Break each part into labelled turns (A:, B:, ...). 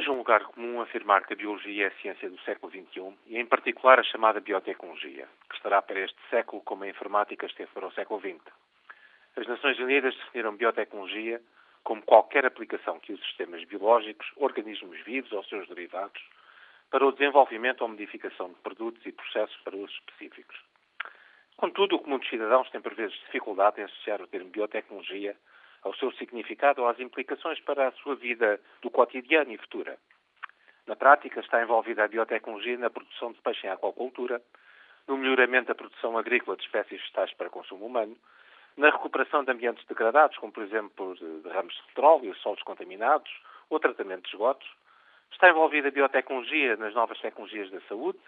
A: hoje um lugar comum afirmar que a biologia é a ciência do século XXI e, em particular, a chamada biotecnologia, que estará para este século como a informática esteve para o século XX. As Nações Unidas definiram biotecnologia como qualquer aplicação que use sistemas biológicos, organismos vivos ou seus derivados, para o desenvolvimento ou modificação de produtos e processos para usos específicos. Contudo, o comum dos cidadãos tem por vezes dificuldade em associar o termo biotecnologia ao seu significado ou às implicações para a sua vida do cotidiano e futura. Na prática, está envolvida a biotecnologia na produção de peixe em aquacultura, no melhoramento da produção agrícola de espécies vegetais para consumo humano, na recuperação de ambientes degradados, como por exemplo derrames de petróleo, solos contaminados ou tratamento de esgotos. Está envolvida a biotecnologia nas novas tecnologias da saúde,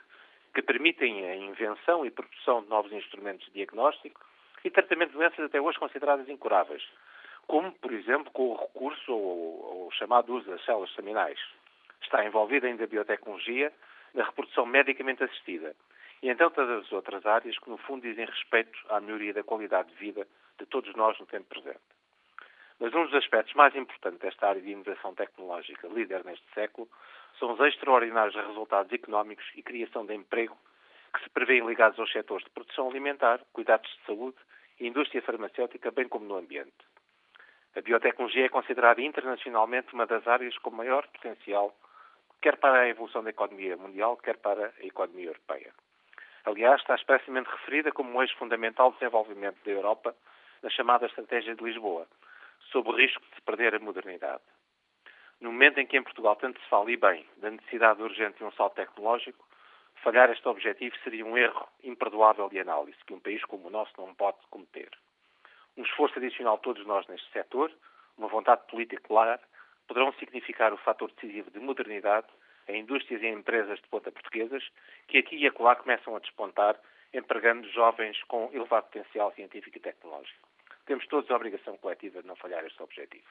A: que permitem a invenção e produção de novos instrumentos de diagnóstico e tratamento de doenças até hoje consideradas incuráveis, como, por exemplo, com o recurso ao, ao chamado uso das células seminais. Está envolvida ainda a biotecnologia na reprodução medicamente assistida e então todas as outras áreas que, no fundo, dizem respeito à melhoria da qualidade de vida de todos nós no tempo presente. Mas um dos aspectos mais importantes desta área de inovação tecnológica, líder neste século, são os extraordinários resultados económicos e criação de emprego que se prevêem ligados aos setores de produção alimentar, cuidados de saúde e indústria farmacêutica, bem como no ambiente. A biotecnologia é considerada internacionalmente uma das áreas com maior potencial, quer para a evolução da economia mundial, quer para a economia europeia. Aliás, está expressamente referida como um eixo fundamental de desenvolvimento da Europa na chamada Estratégia de Lisboa, sob o risco de perder a modernidade. No momento em que em Portugal tanto se fala e bem da necessidade urgente de um salto tecnológico, falhar este objetivo seria um erro imperdoável de análise que um país como o nosso não pode cometer um esforço adicional todos nós neste setor, uma vontade política clara, poderão significar o fator decisivo de modernidade em indústrias e em empresas de ponta portuguesas que aqui e acolá começam a despontar, empregando jovens com elevado potencial científico e tecnológico. Temos todos a obrigação coletiva de não falhar este objetivo.